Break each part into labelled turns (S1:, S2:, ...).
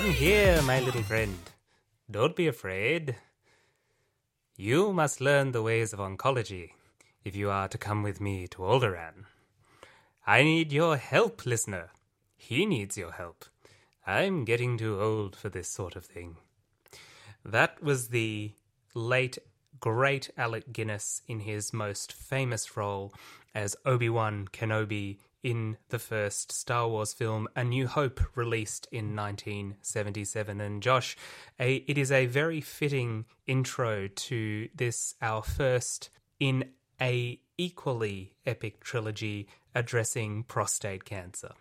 S1: Come here, my little friend. Don't be afraid. You must learn the ways of oncology if you are to come with me to Alderaan. I need your help, listener. He needs your help. I'm getting too old for this sort of thing. That was the late, great Alec Guinness in his most famous role as Obi Wan Kenobi in the first Star Wars film, A New Hope, released in 1977. And Josh, a, it is a very fitting intro to this, our first in a equally epic trilogy addressing prostate cancer.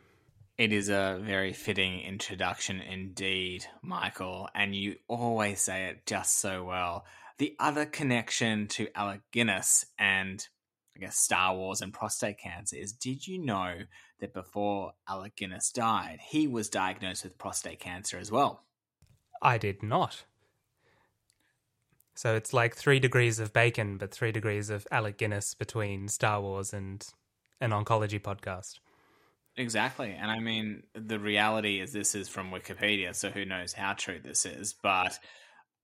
S2: It is a very fitting introduction indeed, Michael, and you always say it just so well. The other connection to Alec Guinness and I guess Star Wars and prostate cancer is did you know that before Alec Guinness died, he was diagnosed with prostate cancer as well?
S1: I did not. So it's like three degrees of bacon, but three degrees of Alec Guinness between Star Wars and an oncology podcast.
S2: Exactly. And I mean, the reality is this is from Wikipedia, so who knows how true this is. But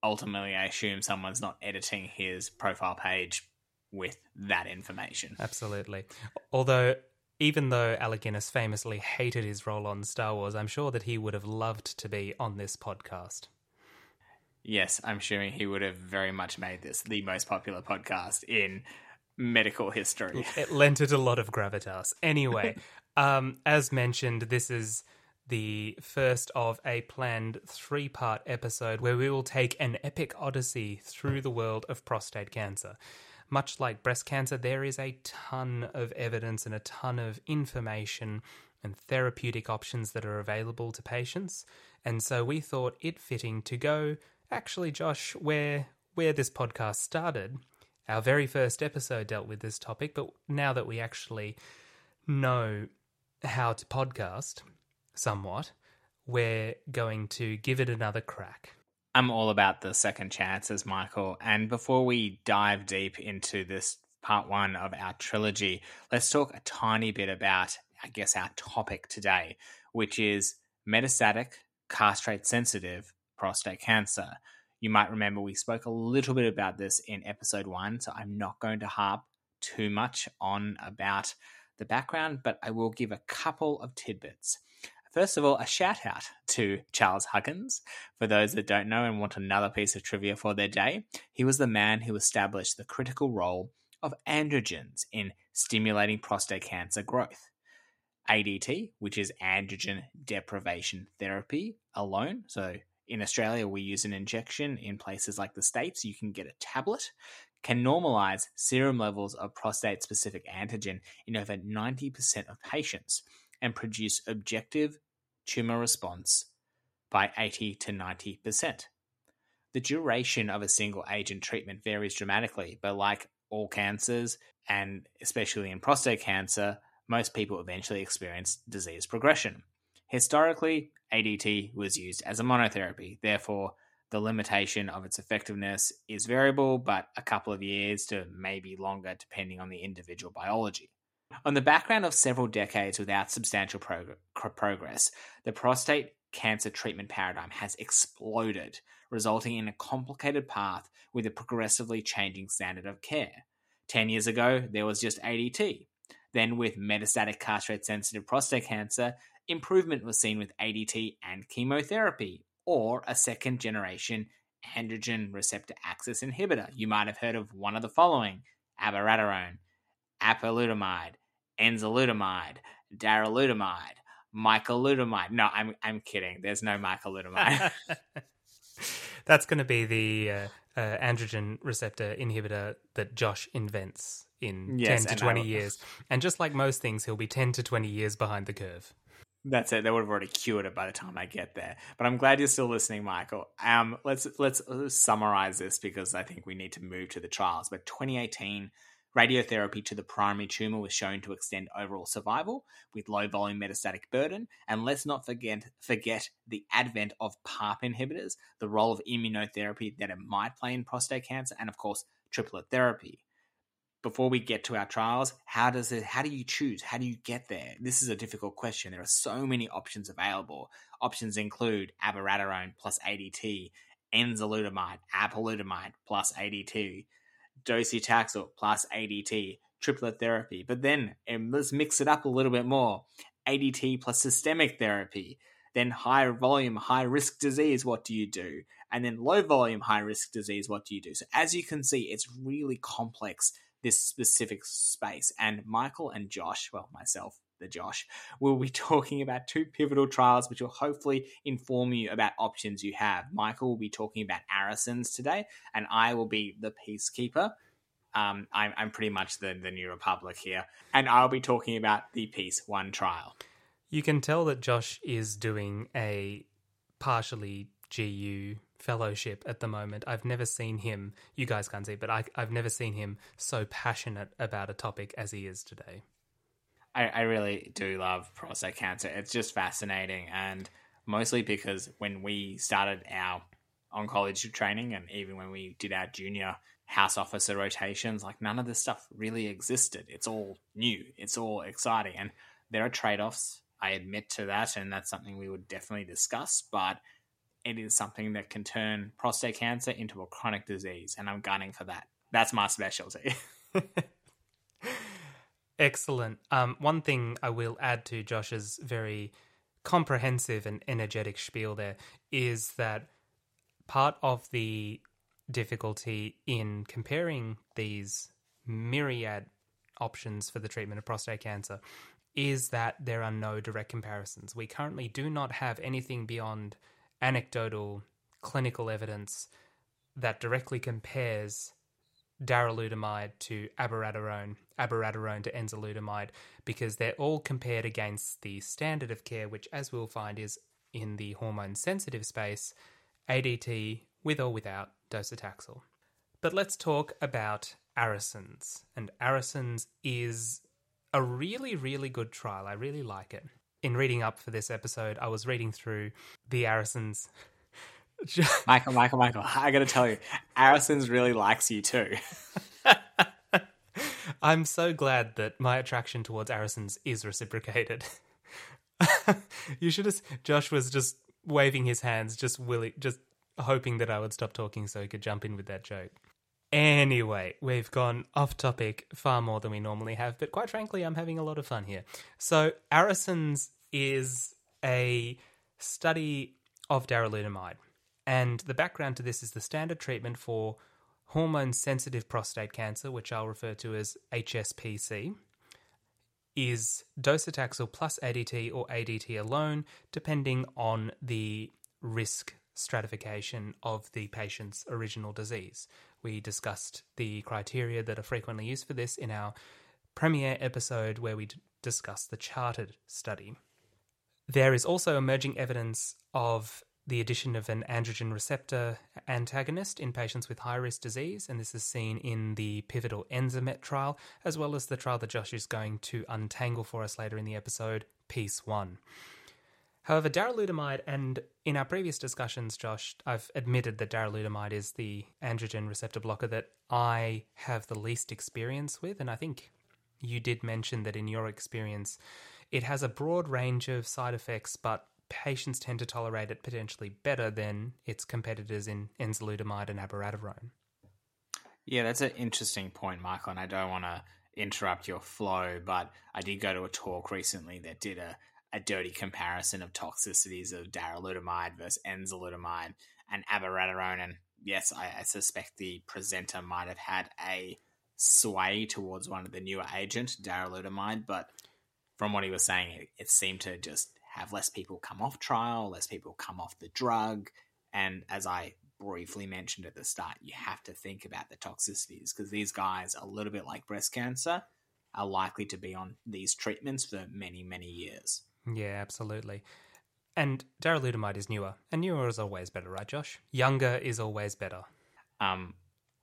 S2: ultimately, I assume someone's not editing his profile page with that information.
S1: Absolutely. Although, even though Alec Guinness famously hated his role on Star Wars, I'm sure that he would have loved to be on this podcast.
S2: Yes, I'm sure he would have very much made this the most popular podcast in medical history.
S1: It lent it a lot of gravitas. Anyway, um, as mentioned, this is the first of a planned three part episode where we will take an epic odyssey through the world of prostate cancer. Much like breast cancer, there is a ton of evidence and a ton of information and therapeutic options that are available to patients. And so we thought it fitting to go, actually, Josh, where where this podcast started. Our very first episode dealt with this topic, but now that we actually know how to podcast somewhat, we're going to give it another crack.
S2: I'm all about the second chances, Michael. And before we dive deep into this part one of our trilogy, let's talk a tiny bit about, I guess, our topic today, which is metastatic, castrate sensitive prostate cancer. You might remember we spoke a little bit about this in episode one, so I'm not going to harp too much on about the background, but I will give a couple of tidbits. First of all, a shout out to Charles Huggins. For those that don't know and want another piece of trivia for their day, he was the man who established the critical role of androgens in stimulating prostate cancer growth. ADT, which is androgen deprivation therapy alone. So in Australia, we use an injection. In places like the States, you can get a tablet can normalize serum levels of prostate specific antigen in over 90% of patients and produce objective tumor response by 80 to 90%. The duration of a single agent treatment varies dramatically, but like all cancers, and especially in prostate cancer, most people eventually experience disease progression. Historically, ADT was used as a monotherapy, therefore, the limitation of its effectiveness is variable, but a couple of years to maybe longer depending on the individual biology. On the background of several decades without substantial prog- progress, the prostate cancer treatment paradigm has exploded, resulting in a complicated path with a progressively changing standard of care. 10 years ago, there was just ADT. Then, with metastatic castrate sensitive prostate cancer, improvement was seen with ADT and chemotherapy, or a second generation androgen receptor axis inhibitor. You might have heard of one of the following abiraterone, apalutamide, enzalutamide, darolutamide, mycolutamide. No, I'm I'm kidding. There's no mycolutamide.
S1: That's going to be the uh, uh, androgen receptor inhibitor that Josh invents in yes, 10 to 20 years. And just like most things, he'll be 10 to 20 years behind the curve.
S2: That's it. They would have already cured it by the time I get there. But I'm glad you're still listening, Michael. Um, let's let's summarize this because I think we need to move to the trials. But 2018 Radiotherapy to the primary tumor was shown to extend overall survival with low volume metastatic burden. And let's not forget, forget the advent of PARP inhibitors, the role of immunotherapy that it might play in prostate cancer, and of course, triplet therapy. Before we get to our trials, how does it how do you choose? How do you get there? This is a difficult question. There are so many options available. Options include abiraterone plus ADT, enzalutamide, apalutamide plus ADT, docetaxel plus ADT, triplet therapy. But then let's mix it up a little bit more. ADT plus systemic therapy. Then high volume, high risk disease, what do you do? And then low volume, high risk disease, what do you do? So as you can see, it's really complex, this specific space. And Michael and Josh, well, myself, the Josh, we'll be talking about two pivotal trials which will hopefully inform you about options you have. Michael will be talking about ARASENS today, and I will be the peacekeeper. Um, I'm, I'm pretty much the, the New Republic here, and I'll be talking about the PEACE-1 trial.
S1: You can tell that Josh is doing a partially GU fellowship at the moment. I've never seen him, you guys can't see, but I, I've never seen him so passionate about a topic as he is today.
S2: I, I really do love prostate cancer. It's just fascinating, and mostly because when we started our oncology training, and even when we did our junior house officer rotations, like none of this stuff really existed. It's all new. It's all exciting, and there are trade offs. I admit to that, and that's something we would definitely discuss. But it is something that can turn prostate cancer into a chronic disease, and I'm gunning for that. That's my specialty.
S1: Excellent. Um, one thing I will add to Josh's very comprehensive and energetic spiel there is that part of the difficulty in comparing these myriad options for the treatment of prostate cancer is that there are no direct comparisons. We currently do not have anything beyond anecdotal clinical evidence that directly compares darolutamide to abiraterone, abiraterone to enzalutamide, because they're all compared against the standard of care, which, as we'll find, is in the hormone sensitive space, ADT with or without docetaxel. But let's talk about ARASENS. And ARASENS is a really, really good trial. I really like it. In reading up for this episode, I was reading through the ARASENS
S2: Michael, Michael, Michael, I gotta tell you, ARASENS really likes you too.
S1: I'm so glad that my attraction towards ARASENS is reciprocated. you should have. Josh was just waving his hands, just willing, just hoping that I would stop talking so he could jump in with that joke. Anyway, we've gone off topic far more than we normally have, but quite frankly, I'm having a lot of fun here. So, ARASENS is a study of darolutamide. And the background to this is the standard treatment for hormone sensitive prostate cancer, which I'll refer to as HSPC, is docetaxel plus ADT or ADT alone, depending on the risk stratification of the patient's original disease. We discussed the criteria that are frequently used for this in our premiere episode where we d- discussed the CHAARTED study. There is also emerging evidence of the addition of an androgen receptor antagonist in patients with high risk disease, and this is seen in the pivotal Enzamet trial, as well as the trial that Josh is going to untangle for us later in the episode, PEACE-1. However, darolutamide, and in our previous discussions, Josh, I've admitted that darolutamide is the androgen receptor blocker that I have the least experience with, and I think you did mention that in your experience, it has a broad range of side effects, but patients tend to tolerate it potentially better than its competitors in enzalutamide and abiraterone.
S2: Yeah, that's an interesting point, Michael, and I don't want to interrupt your flow, but I did go to a talk recently that did a, a dirty comparison of toxicities of darolutamide versus enzalutamide and abiraterone. And yes, I, I suspect the presenter might have had a sway towards one of the newer agent, darolutamide, but from what he was saying, it, it seemed to just have less people come off trial, less people come off the drug. And as I briefly mentioned at the start, you have to think about the toxicities because these guys, a little bit like breast cancer, are likely to be on these treatments for many, many years.
S1: Yeah, absolutely. And darolutamide is newer, and newer is always better, right, Josh? Younger is always better.
S2: Um,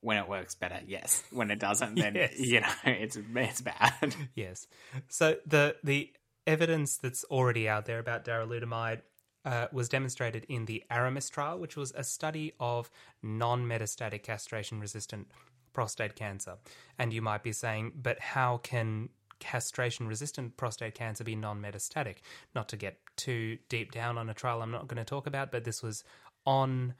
S2: when it works better, yes. When it doesn't, then yes. you know it's it's bad.
S1: yes. So the the evidence that's already out there about darolutamide uh, was demonstrated in the Aramis trial, which was a study of non metastatic castration resistant prostate cancer. And you might be saying, but how can castration resistant prostate cancer be non metastatic. Not to get too deep down on a trial I'm not going to talk about, but this was on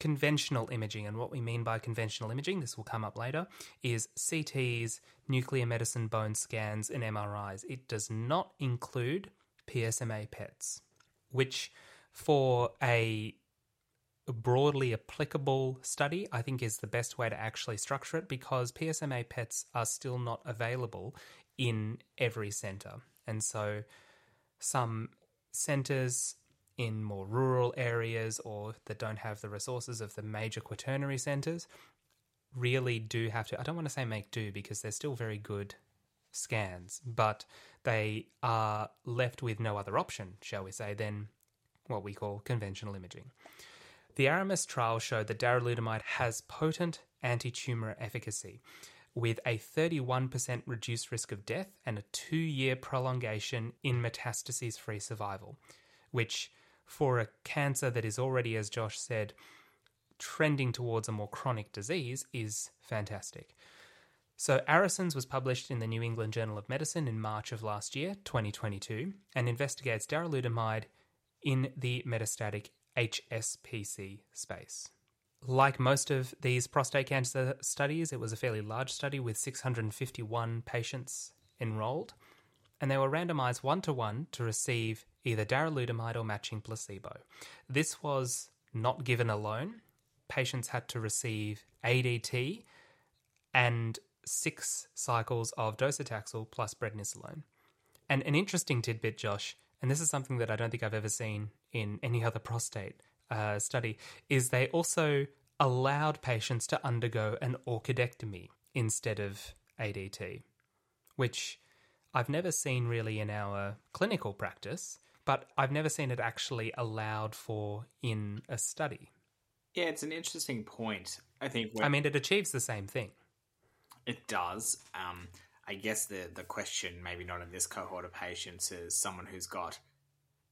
S1: conventional imaging. And what we mean by conventional imaging, this will come up later, is CTs, nuclear medicine bone scans, and MRIs. It does not include PSMA PETs, which for a broadly applicable study, I think is the best way to actually structure it because PSMA PETs are still not available in every centre. And so some centres in more rural areas or that don't have the resources of the major quaternary centres really do have to, I don't want to say make do because they're still very good scans, but they are left with no other option, shall we say, than what we call conventional imaging. The Aramis trial showed that darolutamide has potent anti tumor efficacy with a 31% reduced risk of death and a two year prolongation in metastases free survival, which for a cancer that is already, as Josh said, trending towards a more chronic disease is fantastic. So, ARASENS was published in the New England Journal of Medicine in March of last year, 2022, and investigates darolutamide in the metastatic HSPC space. Like most of these prostate cancer studies, it was a fairly large study with 651 patients enrolled, and they were randomized one to one to receive either darolutamide or matching placebo. This was not given alone. Patients had to receive ADT and six cycles of docetaxel plus prednisolone. And an interesting tidbit, Josh, and this is something that I don't think I've ever seen in any other prostate uh, study, is they also allowed patients to undergo an orchidectomy instead of ADT, which I've never seen really in our clinical practice, but I've never seen it actually allowed for in a study.
S2: Yeah, it's an interesting point. I think.
S1: I mean, it achieves the same thing.
S2: It does. Um, I guess the the question, maybe not in this cohort of patients, is someone who's got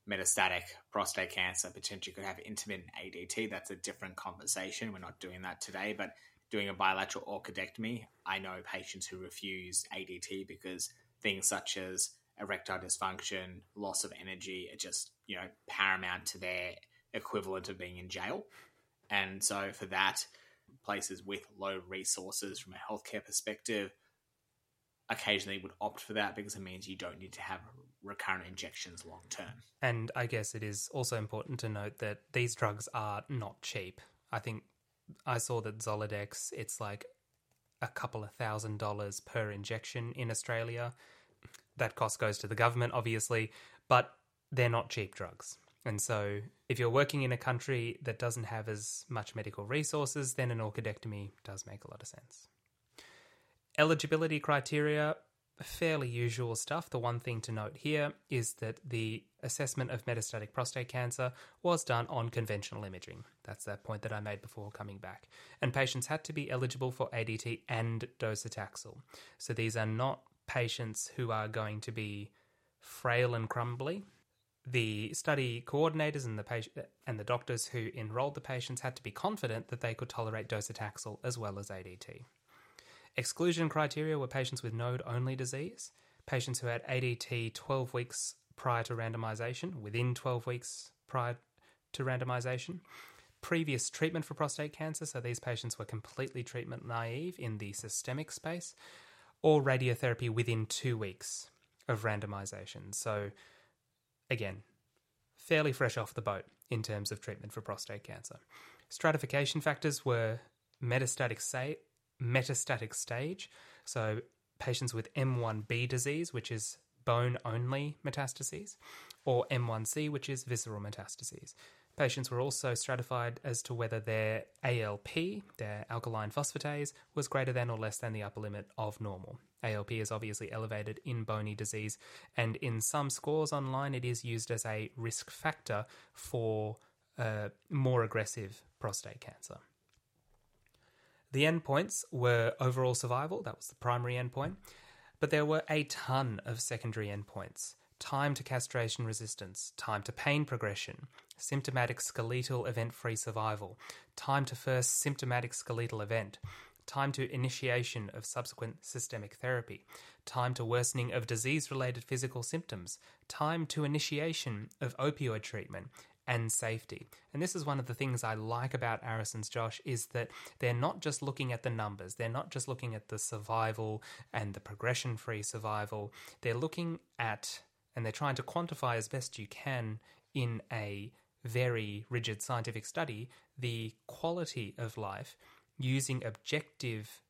S2: metastatic prostate cancer potentially could have intermittent ADT. That's a different conversation. We're not doing that today, but doing a bilateral orchidectomy, I know patients who refuse ADT because things such as erectile dysfunction, loss of energy are just, you know, paramount to their equivalent of being in jail. And so for that, places with low resources from a healthcare perspective occasionally would opt for that because it means you don't need to have recurrent injections long term.
S1: And I guess it is also important to note that these drugs are not cheap. I think I saw that Zoladex, it's like a couple of thousand dollars per injection in Australia. That cost goes to the government, obviously, but they're not cheap drugs. And so, if you're working in a country that doesn't have as much medical resources, then an orchidectomy does make a lot of sense. Eligibility criteria fairly usual stuff. The one thing to note here is that the assessment of metastatic prostate cancer was done on conventional imaging. That's that point that I made before coming back. And patients had to be eligible for ADT and docetaxel. So these are not patients who are going to be frail and crumbly. The study coordinators and the patient and the doctors who enrolled the patients had to be confident that they could tolerate docetaxel as well as ADT. Exclusion criteria were patients with node only disease, patients who had ADT 12 weeks prior to randomization, within 12 weeks prior to randomization, previous treatment for prostate cancer, so these patients were completely treatment naive in the systemic space, or radiotherapy within two weeks of randomization. So, again, fairly fresh off the boat in terms of treatment for prostate cancer. Stratification factors were metastatic say, metastatic stage. So, patients with M1b disease, which is bone only metastases, or M1c, which is visceral metastases. Patients were also stratified as to whether their ALP, their alkaline phosphatase, was greater than or less than the upper limit of normal. ALP is obviously elevated in bony disease, and in some scores online, it is used as a risk factor for uh, more aggressive prostate cancer. The endpoints were overall survival, that was the primary endpoint, but there were a ton of secondary endpoints time to castration resistance, time to pain progression, symptomatic skeletal event free survival, time to first symptomatic skeletal event, time to initiation of subsequent systemic therapy, time to worsening of disease related physical symptoms, time to initiation of opioid treatment, and safety. And this is one of the things I like about Arison's Josh is that they're not just looking at the numbers, they're not just looking at the survival and the progression free survival. They're looking at and they're trying to quantify as best you can in a very rigid scientific study the quality of life using objective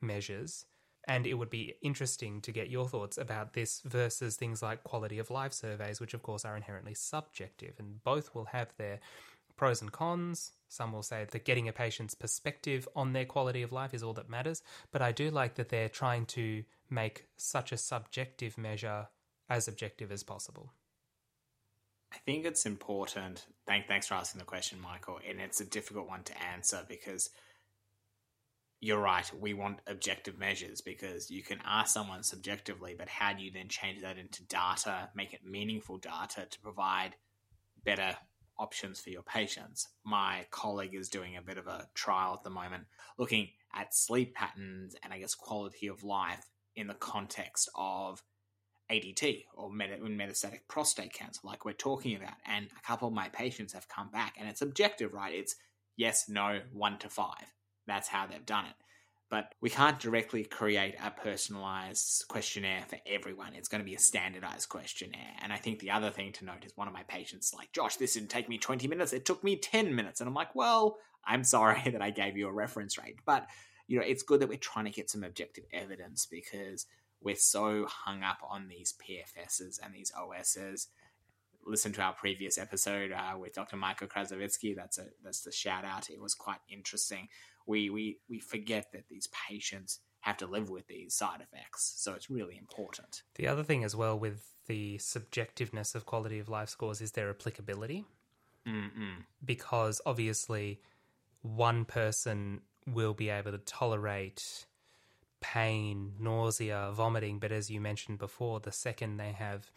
S1: measures and it would be interesting to get your thoughts about this versus things like quality of life surveys, which of course are inherently subjective, and both will have their pros and cons. Some will say that getting a patient's perspective on their quality of life is all that matters, but I do like that they're trying to make such a subjective measure as objective as possible.
S2: I think it's important. Thank, thanks for asking the question, Michael. And it's a difficult one to answer because you're right. We want objective measures because you can ask someone subjectively, but how do you then change that into data, make it meaningful data to provide better options for your patients? My colleague is doing a bit of a trial at the moment looking at sleep patterns and I guess quality of life in the context of ADT or metastatic prostate cancer, like we're talking about. And a couple of my patients have come back, and it's objective, right? It's yes, no, one to five. That's how they've done it. But we can't directly create a personalized questionnaire for everyone. It's going to be a standardized questionnaire. And I think the other thing to note is one of my patients, like, Josh, this didn't take me 20 minutes. It took me 10 minutes. And I'm like, well, I'm sorry that I gave you a reference rate. But, you know, it's good that we're trying to get some objective evidence because we're so hung up on these PFSs and these OSs. Listen to our previous episode uh, with Dr. Michael Krasovitsky. That's a that's the shout out. It was quite interesting. We we we forget that these patients have to live with these side effects, so it's really important.
S1: The other thing as well with the subjectiveness of quality of life scores is their applicability,
S2: Mm-mm.
S1: because obviously one person will be able to tolerate pain, nausea, vomiting. But as you mentioned before, the second they have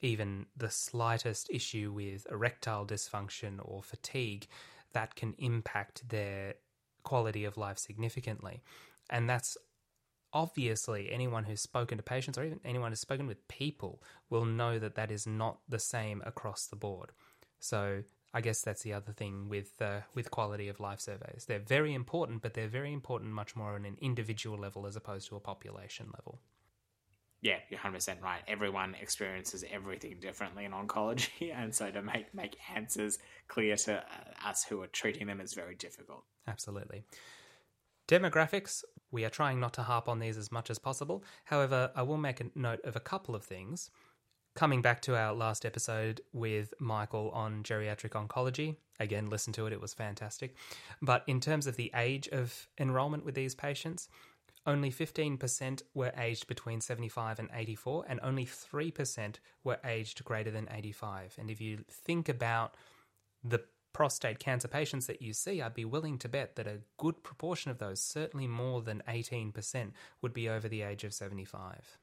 S1: even the slightest issue with erectile dysfunction or fatigue, that can impact their quality of life significantly. And that's obviously anyone who's spoken to patients or even anyone who's spoken with people will know that that is not the same across the board. So I guess that's the other thing with uh, with quality of life surveys. They're very important, but they're very important much more on an individual level as opposed to a population level.
S2: Yeah, you're 100% right. Everyone experiences everything differently in oncology, and so to make make answers clear to uh, us who are treating them is very difficult.
S1: Absolutely. Demographics, we are trying not to harp on these as much as possible. However, I will make a note of a couple of things coming back to our last episode with Michael on geriatric oncology, again, listen to it, it was fantastic. But in terms of the age of enrollment with these patients, only 15% were aged between 75 and 84, and only 3% were aged greater than 85. And if you think about the prostate cancer patients that you see, I'd be willing to bet that a good proportion of those, certainly more than 18%, would be over the age of 75.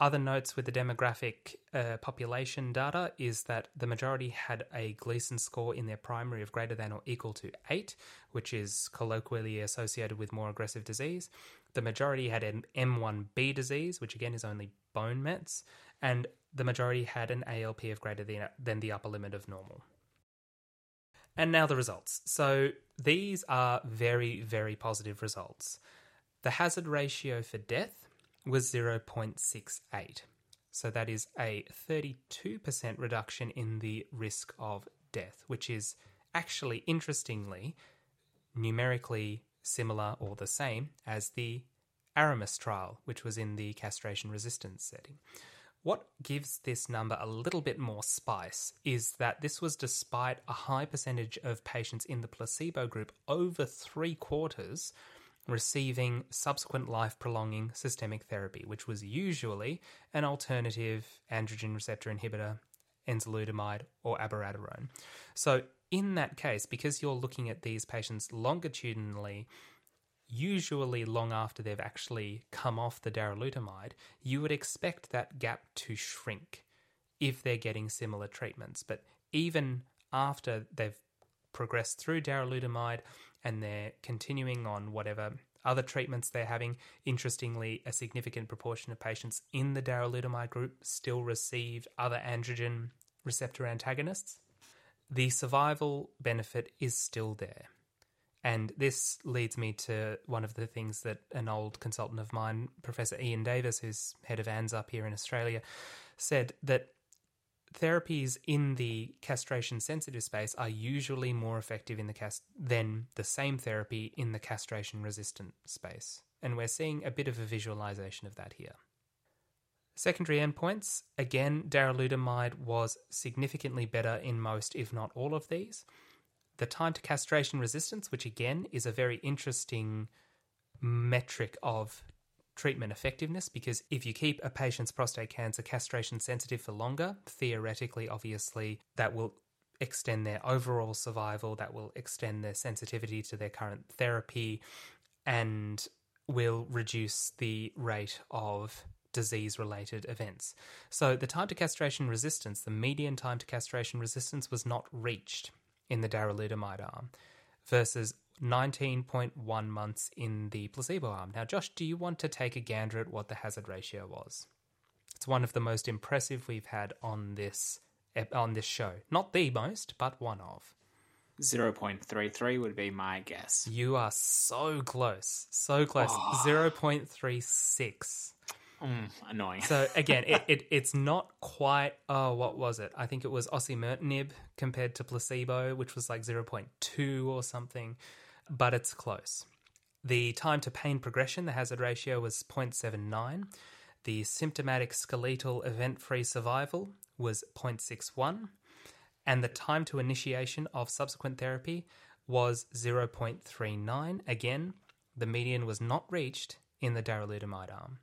S1: Other notes with the demographic uh, population data is that the majority had a Gleason score in their primary of greater than or equal to 8, which is colloquially associated with more aggressive disease. The majority had an M1B disease, which again is only bone mets, and the majority had an ALP of greater than, than the upper limit of normal. And now the results. So these are very, very positive results. The hazard ratio for death was 0.68. So that is a 32% reduction in the risk of death, which is actually, interestingly, numerically similar or the same as the Aramis trial, which was in the castration resistance setting. What gives this number a little bit more spice is that this was despite a high percentage of patients in the placebo group, over three quarters, receiving subsequent life prolonging systemic therapy, which was usually an alternative androgen receptor inhibitor, enzalutamide, or abiraterone. So, in that case, because you're looking at these patients longitudinally, usually long after they've actually come off the darolutamide, you would expect that gap to shrink if they're getting similar treatments. But even after they've progressed through darolutamide and they're continuing on whatever other treatments they're having. Interestingly, a significant proportion of patients in the darolutamide group still received other androgen receptor antagonists. The survival benefit is still there. And this leads me to one of the things that an old consultant of mine, Professor Ian Davis, who's head of ANZUP here in Australia, said that therapies in the castration sensitive space are usually more effective in the cast than the same therapy in the castration resistant space. And we're seeing a bit of a visualization of that here. Secondary endpoints again, darolutamide was significantly better in most, if not all, of these. The time to castration resistance, which again is a very interesting metric of treatment effectiveness because if you keep a patient's prostate cancer castration sensitive for longer, theoretically, obviously, that will extend their overall survival, that will extend their sensitivity to their current therapy, and will reduce the rate of disease related events. So, the time to castration resistance, the median time to castration resistance, was not reached in the darolutamide arm versus 19.1 months in the placebo arm. Now, Josh, do you want to take a gander at what the hazard ratio was? It's one of the most impressive we've had on this on this show. Not the most, but one of.
S2: 0.33 would be my guess.
S1: You are so close. So close. Oh. 0.36.
S2: Mm, annoying.
S1: so again, it, it, it's not quite. Oh, what was it? I think it was osimertinib compared to placebo, which was like zero point two or something, but it's close. The time to pain progression, the hazard ratio was 0.79. The symptomatic skeletal event free survival was 0.61. And the time to initiation of subsequent therapy was 0.39. Again, the median was not reached in the darolutamide arm.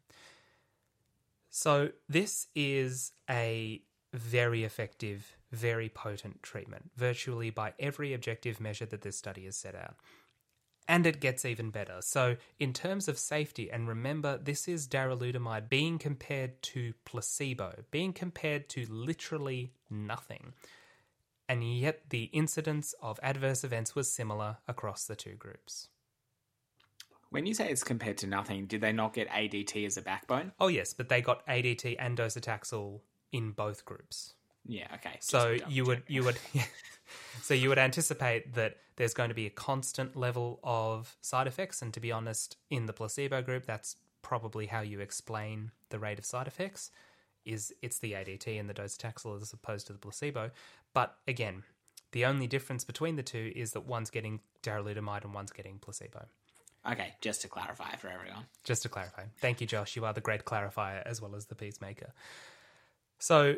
S1: So, this is a very effective, very potent treatment, virtually by every objective measure that this study has set out. And it gets even better. So, in terms of safety, and remember, this is darolutamide being compared to placebo, being compared to literally nothing. And yet, the incidence of adverse events was similar across the two groups.
S2: When you say it's compared to nothing, did they not get ADT as a backbone?
S1: Oh yes, but they got ADT and docetaxel in both groups.
S2: Yeah, okay.
S1: So you would you would so you would anticipate that there's going to be a constant level of side effects and to be honest, in the placebo group that's probably how you explain the rate of side effects is it's the ADT and the docetaxel as opposed to the placebo. But again, the only difference between the two is that one's getting darolutamide and one's getting placebo.
S2: Okay, just to clarify for everyone.
S1: Just to clarify. Thank you, Josh. You are the great clarifier as well as the peacemaker. So,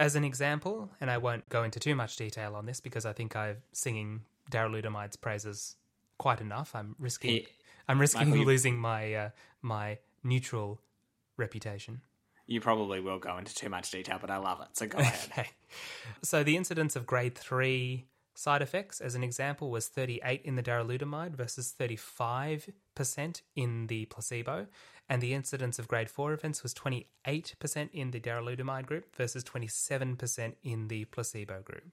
S1: as an example, and I won't go into too much detail on this because I think I'm singing darolutamide's praises quite enough. I'm risking, yeah. I'm risking Michael, losing my uh, my neutral reputation.
S2: You probably will go into too much detail, but I love it. So go ahead.
S1: So the incidence of grade three Side effects, as an example, was 38 in the darolutamide versus 35% in the placebo, and the incidence of grade 4 events was 28% in the darolutamide group versus 27% in the placebo group.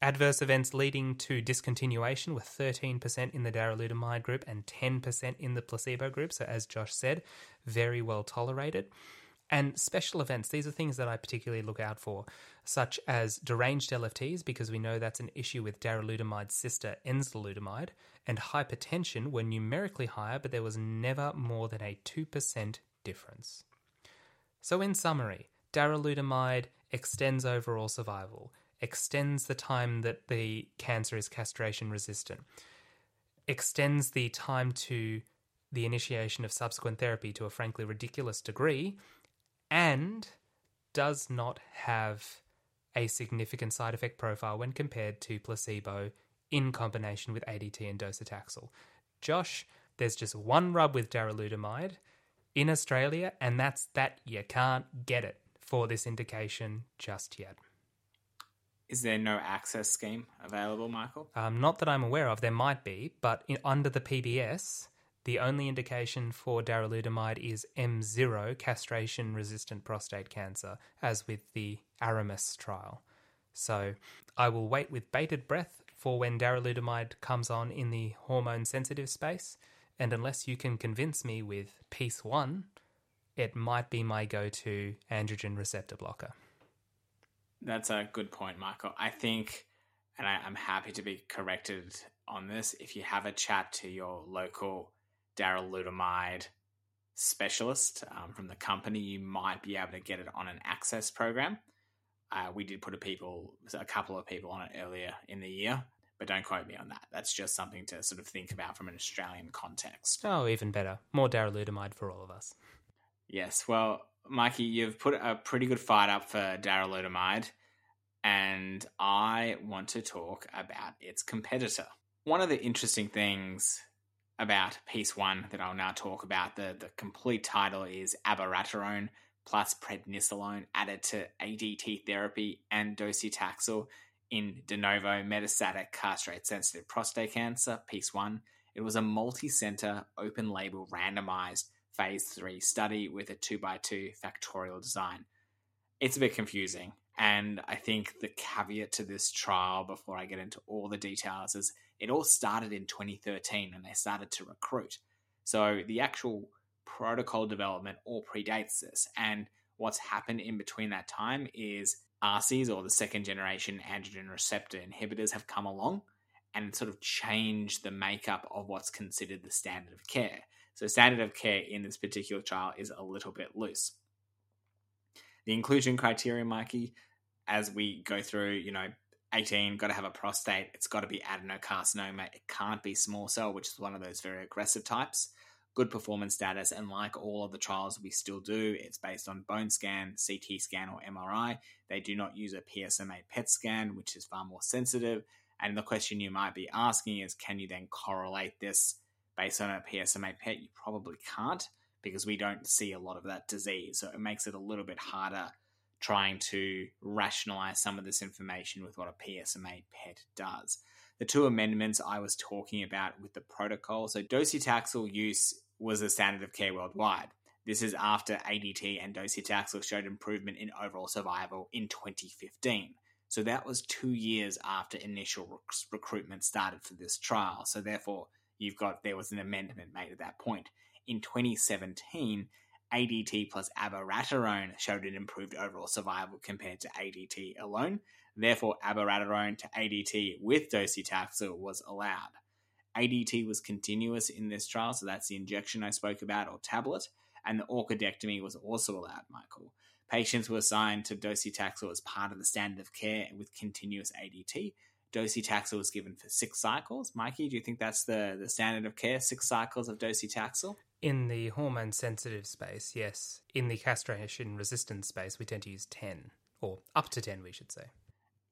S1: Adverse events leading to discontinuation were 13% in the darolutamide group and 10% in the placebo group. So, as Josh said, very well tolerated. And special events, these are things that I particularly look out for, such as deranged LFTs, because we know that's an issue with darolutamide's sister enzalutamide, and hypertension were numerically higher, but there was never more than a 2% difference. So, in summary, darolutamide extends overall survival, extends the time that the cancer is castration resistant, extends the time to the initiation of subsequent therapy to a frankly ridiculous degree, and does not have a significant side effect profile when compared to placebo in combination with ADT and docetaxel. Josh, there's just one rub with darolutamide in Australia, and that's that you can't get it for this indication just yet.
S2: Is there no access scheme available, Michael?
S1: Um, not that I'm aware of. There might be, but in, under the PBS, the only indication for darolutamide is M0 castration resistant prostate cancer, as with the Aramis trial. So I will wait with bated breath for when darolutamide comes on in the hormone sensitive space And unless you can convince me with PEACE-1, it might be my go to androgen receptor blocker.
S2: That's a good point, Michael. I think, and I, am happy to be corrected on this, if you have a chat to your local darolutamide specialist um, from the company, you might be able to get it on an access program. Uh, we did put a people, a couple of people on it earlier in the year, but don't quote me on that. That's just something to sort of think about from an Australian context.
S1: Oh, even better. More darolutamide for all of us.
S2: Yes. Well, Mikey, you've put a pretty good fight up for darolutamide, and I want to talk about its competitor. One of the interesting things about PEACE-1 that I'll now talk about, the, the complete title is abiraterone plus prednisolone added to ADT therapy and docetaxel in de novo metastatic castrate sensitive prostate cancer, PEACE-1. It was a multi center, open label, randomized phase three study with a two by two factorial design. It's a bit confusing. And I think the caveat to this trial, before I get into all the details, is it all started in 2013 and they started to recruit. So the actual protocol development all predates this. And what's happened in between that time is ARSIs or the second generation androgen receptor inhibitors have come along and sort of changed the makeup of what's considered the standard of care. So, standard of care in this particular trial is a little bit loose. The inclusion criteria, Mikey, as we go through, you know, 18, got to have a prostate, it's got to be adenocarcinoma, it can't be small cell, which is one of those very aggressive types good performance status. And like all of the trials we still do, it's based on bone scan, CT scan, or MRI. They do not use a PSMA PET scan, which is far more sensitive. And the question you might be asking is can you then correlate this based on a PSMA PET? You probably can't because we don't see a lot of that disease. So it makes it a little bit harder trying to rationalize some of this information with what a PSMA PET does the two amendments I was talking about with the protocol. So docetaxel use was the standard of care worldwide. This is after ADT and docetaxel showed improvement in overall survival in 2015. So that was two years after initial rec- recruitment started for this trial. So therefore, you've got there was an amendment made at that point. In 2017, ADT plus abiraterone showed an improved overall survival compared to ADT alone. Therefore, abiraterone to ADT with docetaxel was allowed. ADT was continuous in this trial, so that's the injection I spoke about or tablet, and the orchidectomy was also allowed, Michael. Patients were assigned to docetaxel as part of the standard of care with continuous ADT. Docetaxel was given for six cycles. Mikey, do you think that's the, the standard of care, six cycles of docetaxel?
S1: In the hormone sensitive space, yes. In the castration resistant space, we tend to use 10, or up to 10, we should say.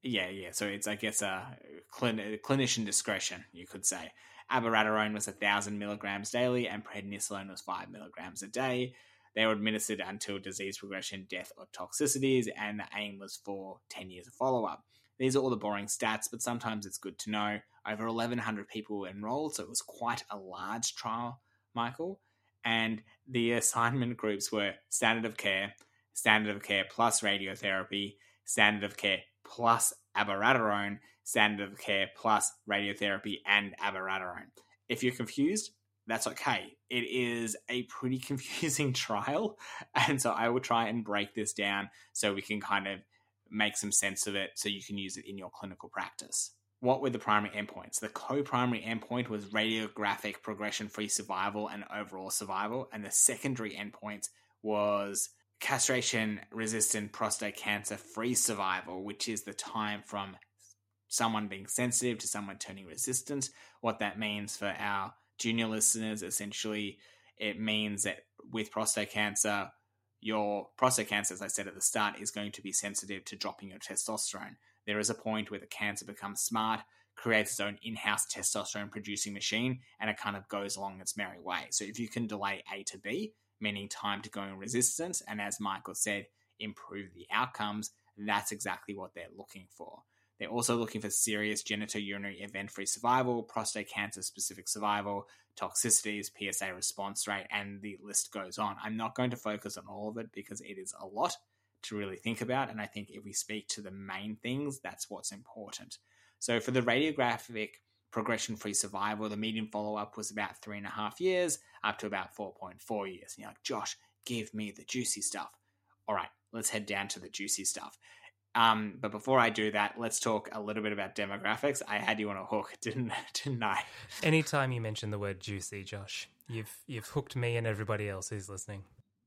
S2: Yeah, yeah. So it's, I guess, a clin- clinician discretion, you could say. Abiraterone was 1,000 milligrams daily, and prednisolone was 5 milligrams a day. They were administered until disease progression, death, or toxicities, and the aim was for 10 years of follow up. These are all the boring stats, but sometimes it's good to know. Over 1,100 people were enrolled, so it was quite a large trial, Michael. And the assignment groups were standard of care, standard of care plus radiotherapy, standard of care plus abiraterone, standard of care plus radiotherapy and abiraterone. If you're confused, that's okay. It is a pretty confusing trial. And so I will try and break this down so we can kind of make some sense of it so you can use it in your clinical practice. What were the primary endpoints? The co primary endpoint was radiographic progression free survival and overall survival. And the secondary endpoint was castration resistant prostate cancer free survival, which is the time from someone being sensitive to someone turning resistant. What that means for our junior listeners, essentially, it means that with prostate cancer, your prostate cancer, as I said at the start, is going to be sensitive to dropping your testosterone. There is a point where the cancer becomes smart, creates its own in house testosterone producing machine, and it kind of goes along its merry way. So if you can delay A to B, meaning time to going resistance, and as Michael said, improve the outcomes. That's exactly what they're looking for. They're also looking for serious genitourinary event free survival, prostate cancer specific survival, toxicities, PSA response rate, and the list goes on. I'm not going to focus on all of it because it is a lot to really think about. And I think if we speak to the main things, that's what's important. So for the radiographic progression free survival, the median follow up was about three and a half years, up to about 4.4 years. And you're like, Josh, give me the juicy stuff. All right, let's head down to the juicy stuff. Um, but before I do that, let's talk a little bit about demographics. I had you on a hook, didn't didn't I?
S1: Anytime you mention the word juicy, Josh, you've you've hooked me and everybody else who's listening.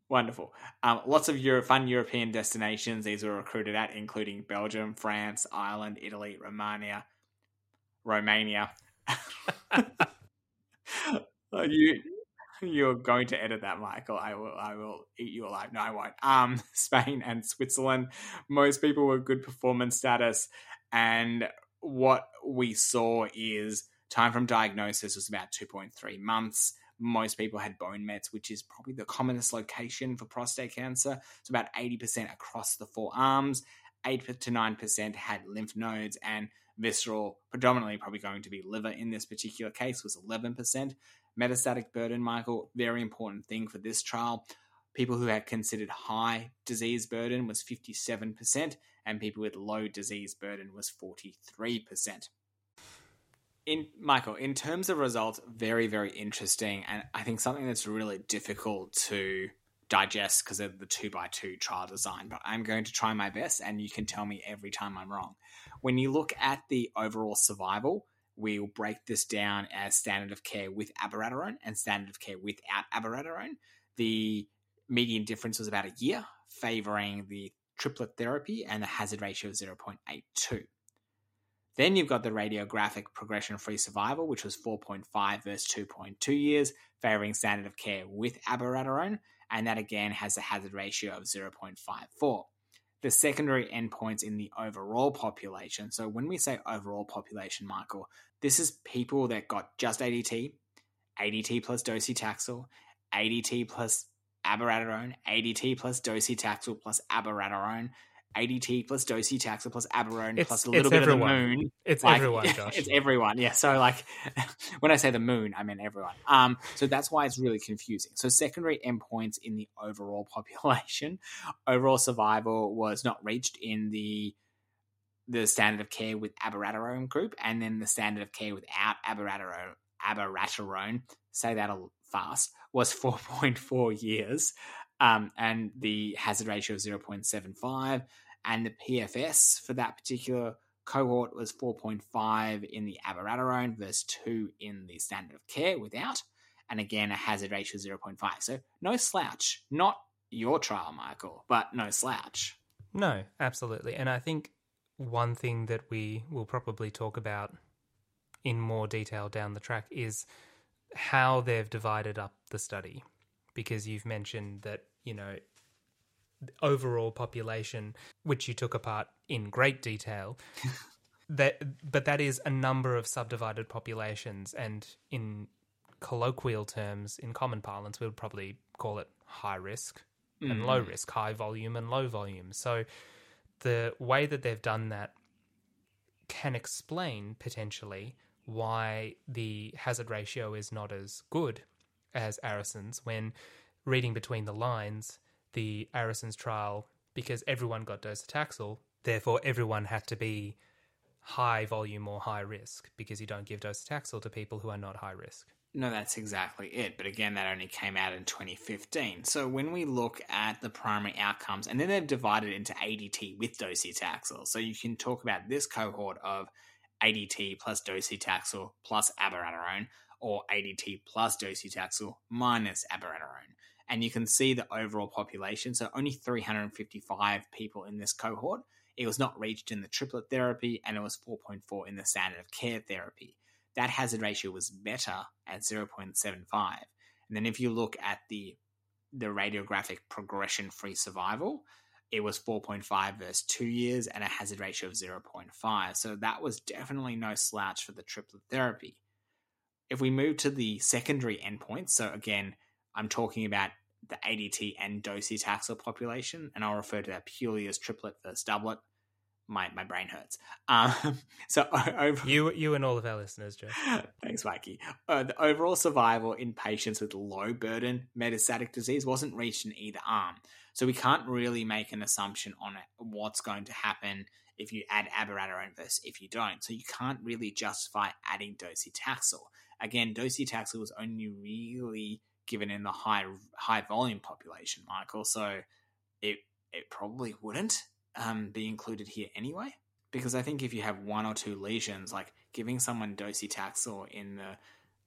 S2: Wonderful. Um, lots of Euro- fun European destinations these were recruited at, including Belgium, France, Ireland, Italy, Romania, Romania. you you're going to edit that, Michael. I will I will eat you alive. No, I won't. Um, Spain and Switzerland. Most people were good performance status, and what we saw is time from diagnosis was about 2.3 months. Most people had bone mets, which is probably the commonest location for prostate cancer. It's about 80% across the four arms. 8 to 9% had lymph nodes, and visceral, predominantly probably going to be liver in this particular case, was 11%. Metastatic burden, Michael, very important thing for this trial. People who had considered high disease burden was 57%, and people with low disease burden was 43%. In Michael, in terms of results, very, very interesting, and I think something that's really difficult to digest because of the two by two trial design, but I'm going to try my best, and you can tell me every time I'm wrong. When you look at the overall survival, we'll break this down as standard of care with abiraterone and standard of care without abiraterone. The median difference was about a year, favoring the triplet therapy and the hazard ratio of 0.82. Then you've got the radiographic progression free survival, which was 4.5 versus 2.2 years, favoring standard of care with abiraterone, and that again has a hazard ratio of 0.54 the secondary endpoints in the overall population. So when we say overall population, Michael, this is people that got just ADT, ADT plus docetaxel, ADT plus abiraterone, ADT plus docetaxel plus abiraterone, ADT plus docetaxel plus abiraterone
S1: It's-
S2: plus a little bit
S1: everyone.
S2: of the moon.
S1: It's
S2: Like,
S1: everyone, Josh.
S2: it's everyone. Yeah. So like when I say the moon, I mean everyone. Um, so that's why it's really confusing. So secondary endpoints in the overall population, overall survival was not reached in the the standard of care with abiraterone group, and then the standard of care without abiraterone. Abiraterone, say that a fast, was 4.4 years, um, and the hazard ratio of 0.75, and the PFS for that particular cohort was 4.5 in the abiraterone versus 2 in the standard of care without, and again a hazard ratio of 0.5. So no slouch. Not your trial, Michael, but no slouch.
S1: No, absolutely. And I think one thing that we will probably talk about in more detail down the track is how they've divided up the study. Because you've mentioned that, you know, overall population, which you took apart in great detail, that but that is a number of subdivided populations and in colloquial terms, in common parlance, we would probably call it high risk and low mm. risk, high volume and low volume. So the way that they've done that can explain potentially why the hazard ratio is not as good as ARASENS when reading between the lines, the ARASENS trial, because everyone got docetaxel, therefore everyone had to be high volume or high risk because you don't give docetaxel to people who are not high risk.
S2: No, that's exactly it. But again, that only came out in 2015. So when we look at the primary outcomes, and then they've divided into ADT with docetaxel. So you can talk about this cohort of ADT plus docetaxel plus abiraterone, or ADT plus docetaxel minus abiraterone. And you can see the overall population. So only 355 people in this cohort. It was not reached in the triplet therapy, and it was 4.4 in the standard of care therapy that hazard ratio was better at 0.75. And then if you look at the the radiographic progression free survival, it was 4.5 versus 2 years and a hazard ratio of 0.5. So that was definitely no slouch for the triplet therapy. If we move to the secondary endpoints, so again, I'm talking about the ADT and docetaxel population, and I'll refer to that purely as triplet versus doublet. my my brain hurts. Um, so over,
S1: you you and all of our listeners, Joe.
S2: Thanks, Mikey. Uh, the overall survival in patients with low burden metastatic disease wasn't reached in either arm, so we can't really make an assumption on what's going to happen if you add abiraterone versus if you don't. So you can't really justify adding docetaxel. Again, docetaxel was only really given in the high high volume population, Michael. So it it probably wouldn't um, be included here anyway. Because I think if you have one or two lesions, like giving someone docetaxel in the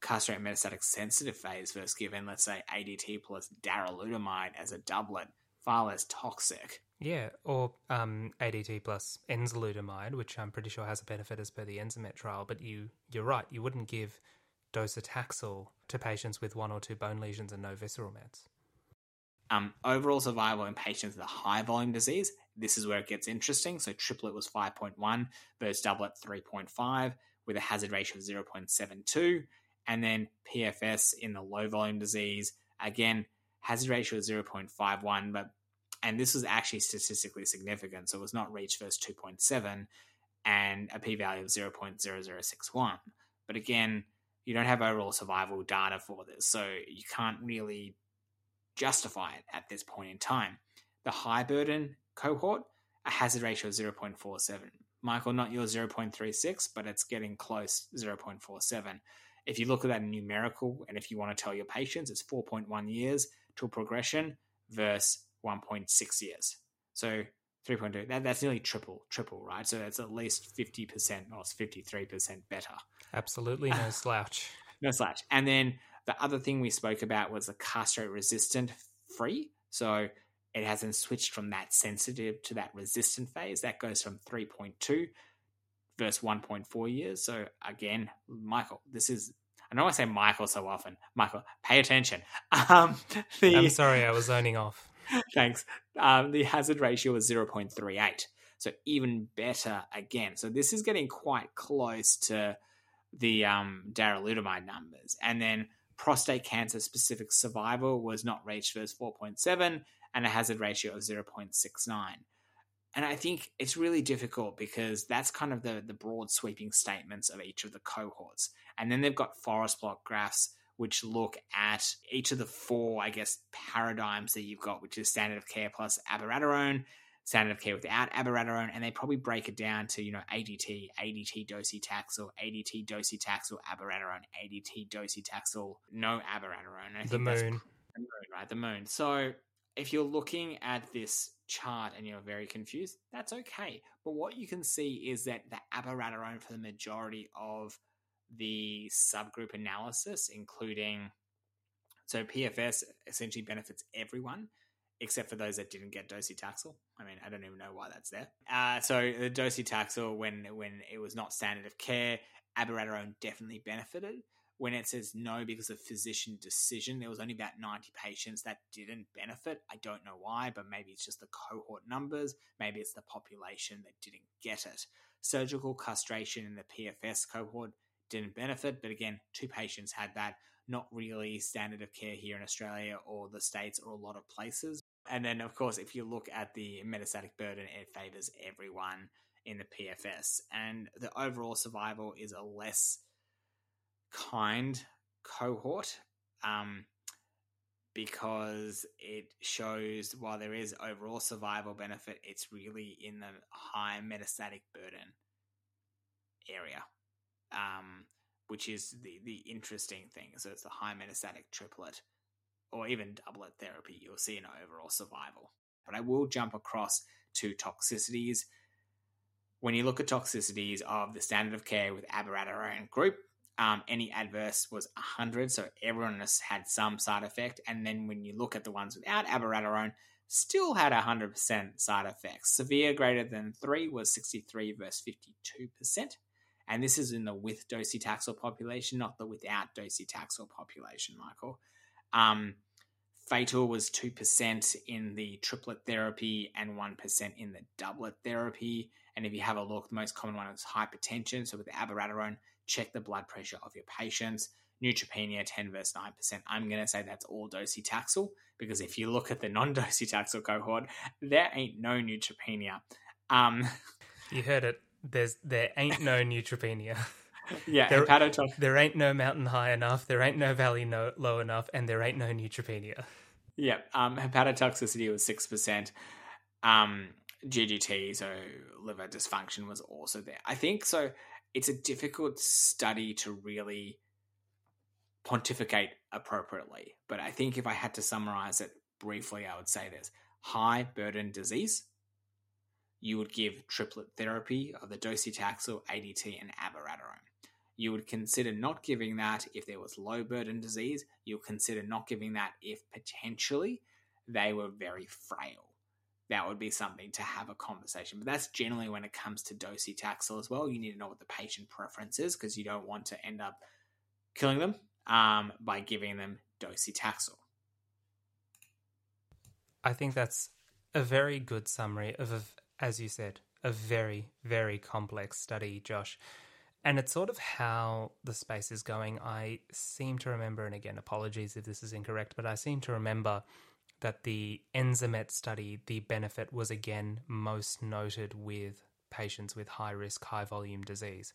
S2: castrate metastatic sensitive phase versus given, let's say, ADT plus darolutamide as a doublet, far less toxic.
S1: Yeah, or um, ADT plus enzalutamide, which I'm pretty sure has a benefit as per the Enzamet trial. But you, you're right, you wouldn't give docetaxel to patients with one or two bone lesions and no visceral mets.
S2: Um, overall survival in patients with a high volume disease, this is where it gets interesting. So triplet was 5.1 versus doublet 3.5 with a hazard ratio of 0.72. And then PFS in the low volume disease, again, hazard ratio of 0.51, but and this was actually statistically significant. So it was not reached versus 2.7 and a p value of 0.0061. But again, you don't have overall survival data for this, so you can't really justify it at this point in time. The high burden cohort, a hazard ratio of 0.47. Michael, not your 0.36, but it's getting close 0.47. If you look at that numerical, and if you want to tell your patients, it's 4.1 years to progression versus 1.6 years. So 3.2, that, that's nearly triple, triple, right? So that's at least 50% or 53% better.
S1: Absolutely no slouch.
S2: no slouch. And then the other thing we spoke about was the castrate resistant free. So it hasn't switched from that sensitive to that resistant phase. That goes from 3.2 versus 1.4 years. So again, Michael, this is I know I say Michael so often. Michael, pay attention. Um,
S1: the, I'm sorry, I was zoning off.
S2: Thanks. Um, the hazard ratio was 0.38. So even better again. So this is getting quite close to the um, darolutamide numbers. And then prostate cancer specific survival was not reached versus 4.7 and a hazard ratio of 0.69. And I think it's really difficult because that's kind of the, the broad sweeping statements of each of the cohorts. And then they've got forest plot graphs which look at each of the four, I guess, paradigms that you've got, which is standard of care plus abiraterone, standard of care without abiraterone, and they probably break it down to, you know, ADT, ADT docetaxel, ADT docetaxel, abiraterone, ADT docetaxel, no abiraterone.
S1: the moon.
S2: The moon, right? The moon. So if you're looking at this chart and you're very confused, that's okay. But what you can see is that the abiraterone for the majority of the subgroup analysis, including so PFS essentially benefits everyone except for those that didn't get docetaxel. I mean, I don't even know why that's there. Uh, so the docetaxel, when when it was not standard of care, abiraterone definitely benefited. When it says no because of physician decision, there was only about 90 patients that didn't benefit. I don't know why, but maybe it's just the cohort numbers. Maybe it's the population that didn't get it. Surgical castration in the PFS cohort didn't benefit. But again, two patients had that. Not really standard of care here in Australia or the States or a lot of places. And then, of course, if you look at the metastatic burden, it favors everyone in the PFS. And the overall survival is a less kind cohort um, because it shows while there is overall survival benefit, it's really in the high metastatic burden area um, which is the the interesting thing. So it's the high metastatic triplet or even doublet therapy. You'll see an overall survival. But I will jump across to toxicities. When you look at toxicities of the standard of care with abiraterone group, um, any adverse was 100, so everyone had some side effect. And then when you look at the ones without abiraterone, still had 100% side effects. Severe greater than 3 was 63 versus 52%. And this is in the with docetaxel population, not the without docetaxel population, Michael. Um, fatal was 2% in the triplet therapy and 1% in the doublet therapy. And if you have a look, the most common one is hypertension. So with abiraterone, check the blood pressure of your patients. Neutropenia, 10 versus 9%. I'm going to say that's all docetaxel because if you look at the non docetaxel cohort, there ain't no neutropenia. Um,
S1: You heard it. There's there ain't no neutropenia.
S2: Yeah,
S1: There- There ain't no mountain high enough. There ain't no valley no, low enough, and there ain't no neutropenia.
S2: Yeah, um, hepatotoxicity was six percent. Um, GGT, so liver dysfunction, was also there. I think so. It's a difficult study to really pontificate appropriately, but I think if I had to summarize it briefly, I would say this: high burden disease. You would give triplet therapy of the docetaxel, ADT, and abiraterone. You would consider not giving that if there was low burden disease. You'll consider not giving that if potentially they were very frail. That would be something to have a conversation. But that's generally when it comes to docetaxel as well. You need to know what the patient preference is because you don't want to end up killing them um, by giving them docetaxel.
S1: I think that's a very good summary of, a, as you said, a very, very complex study, Josh. And it's sort of how the space is going. I seem to remember, and again, apologies if this is incorrect, but I seem to remember that the Enzamet study, the benefit was again most noted with patients with high risk, high volume disease,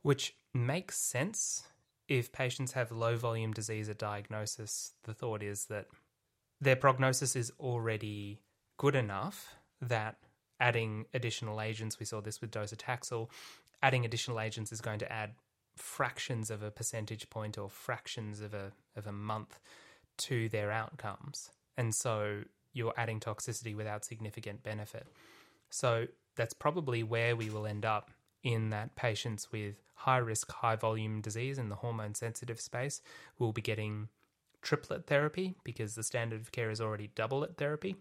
S1: which makes sense. If patients have low volume disease at diagnosis, the thought is that their prognosis is already good enough that adding additional agents, we saw this with docetaxel, adding additional agents is going to add fractions of a percentage point or fractions of a of a month to their outcomes. And so you're adding toxicity without significant benefit. So that's probably where we will end up in that patients with high risk, high volume disease in the hormone sensitive space will be getting triplet therapy because the standard of care is already doublet therapy.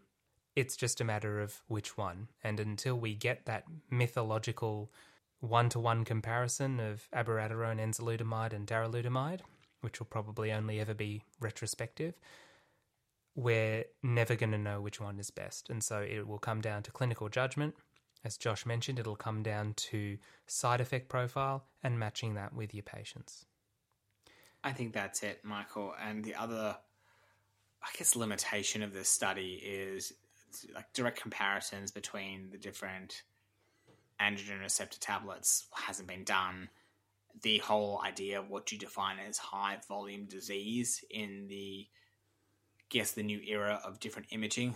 S1: It's just a matter of which one. And until we get that mythological one to one comparison of abiraterone, enzalutamide, and darolutamide, which will probably only ever be retrospective, we're never going to know which one is best. And so it will come down to clinical judgment. As Josh mentioned, it'll come down to side effect profile and matching that with your patients.
S2: I think that's it, Michael. And the other, I guess, limitation of this study is like direct comparisons between the different androgen receptor tablets hasn't been done. The whole idea of what you define as high volume disease in the, guess, the new era of different imaging.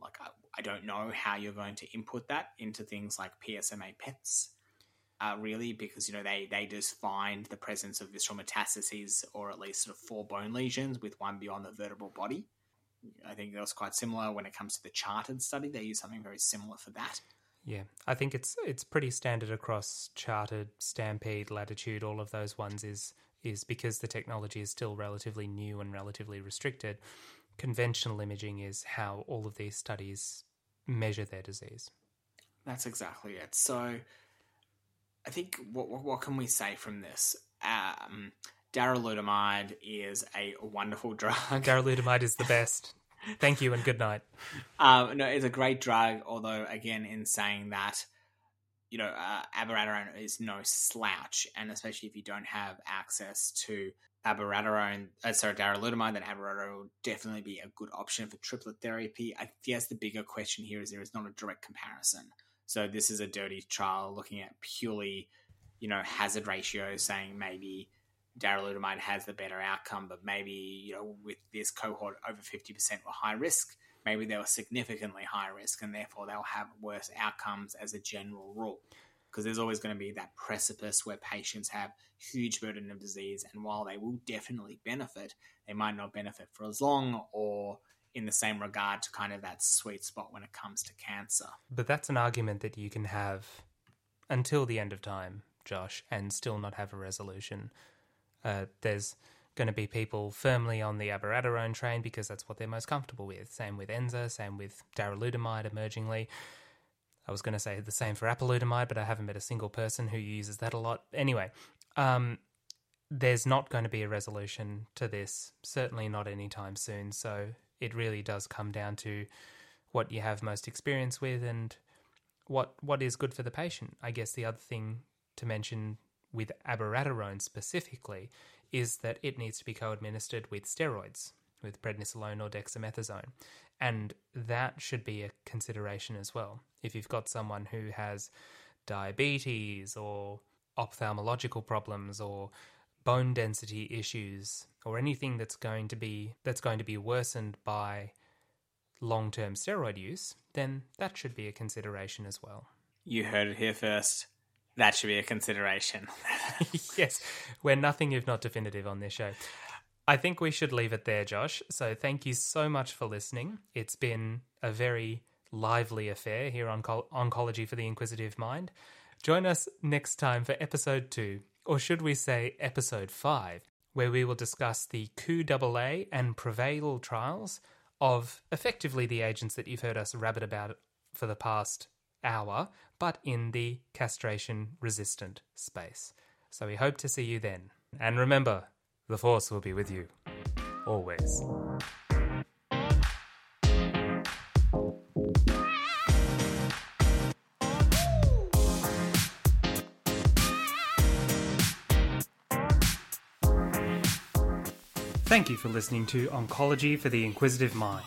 S2: Like, I, I don't know how you're going to input that into things like PSMA PETs uh, really, because you know they they just find the presence of visceral metastases or at least sort of four bone lesions with one beyond the vertebral body. I think that was quite similar when it comes to the CHAARTED study. They use something very similar for that.
S1: Yeah, I think it's it's pretty standard across CHAARTED, Stampede, Latitude, all of those ones is is because the technology is still relatively new and relatively restricted. Conventional imaging is how all of these studies measure their disease.
S2: That's exactly it. So, I think what what, can we say from this? Um, darolutamide is a wonderful drug.
S1: Darolutamide is the best. Thank you and good night.
S2: Um, no, it's a great drug. Although, again, in saying that, you know, uh, abiraterone is no slouch, and especially if you don't have access to abiraterone, uh, sorry, darolutamide, then abiraterone will definitely be a good option for triplet therapy. I guess the bigger question here is there is not a direct comparison. So this is a dirty trial looking at purely, you know, hazard ratios, saying maybe darolutamide has the better outcome, but maybe you know with this cohort over fifty percent were high risk. Maybe they were significantly high risk, and therefore they'll have worse outcomes as a general rule. Because there's always going to be that precipice where patients have huge burden of disease, and while they will definitely benefit, they might not benefit for as long or in the same regard to kind of that sweet spot when it comes to cancer.
S1: But that's an argument that you can have until the end of time, Josh, and still not have a resolution. Uh, there's going to be people firmly on the abiraterone train because that's what they're most comfortable with. Same with Enza, same with darolutamide emergingly. I was going to say the same for apalutamide, but I haven't met a single person who uses that a lot. Anyway, um, there's not going to be a resolution to this, certainly not anytime soon. So it really does come down to what you have most experience with and what what is good for the patient. I guess the other thing to mention with abiraterone specifically is that it needs to be co-administered with steroids, with prednisolone or dexamethasone, and that should be a consideration as well. If you've got someone who has diabetes or ophthalmological problems or bone density issues or anything that's going to be that's going to be worsened by long-term steroid use, then that should be a consideration as well.
S2: You heard it here first. That should be a consideration.
S1: yes, we're nothing if not definitive on this show. I think we should leave it there, Josh. So thank you so much for listening. It's been a very lively affair here on Oncology for the Inquisitive Mind. Join us next time for episode two, or should we say episode five, where we will discuss the COU-AA and Prevail trials of effectively the agents that you've heard us rabbit about for the past hour, but in the castration resistant space. So we hope to see you then. And remember, the Force will be with you. Always. Thank you for listening to Oncology for the Inquisitive Mind.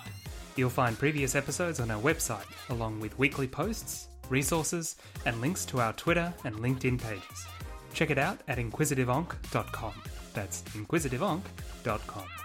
S1: You'll find previous episodes on our website, along with weekly posts, resources, and links to our Twitter and LinkedIn pages. Check it out at inquisitiveonc.com. That's inquisitiveonc.com.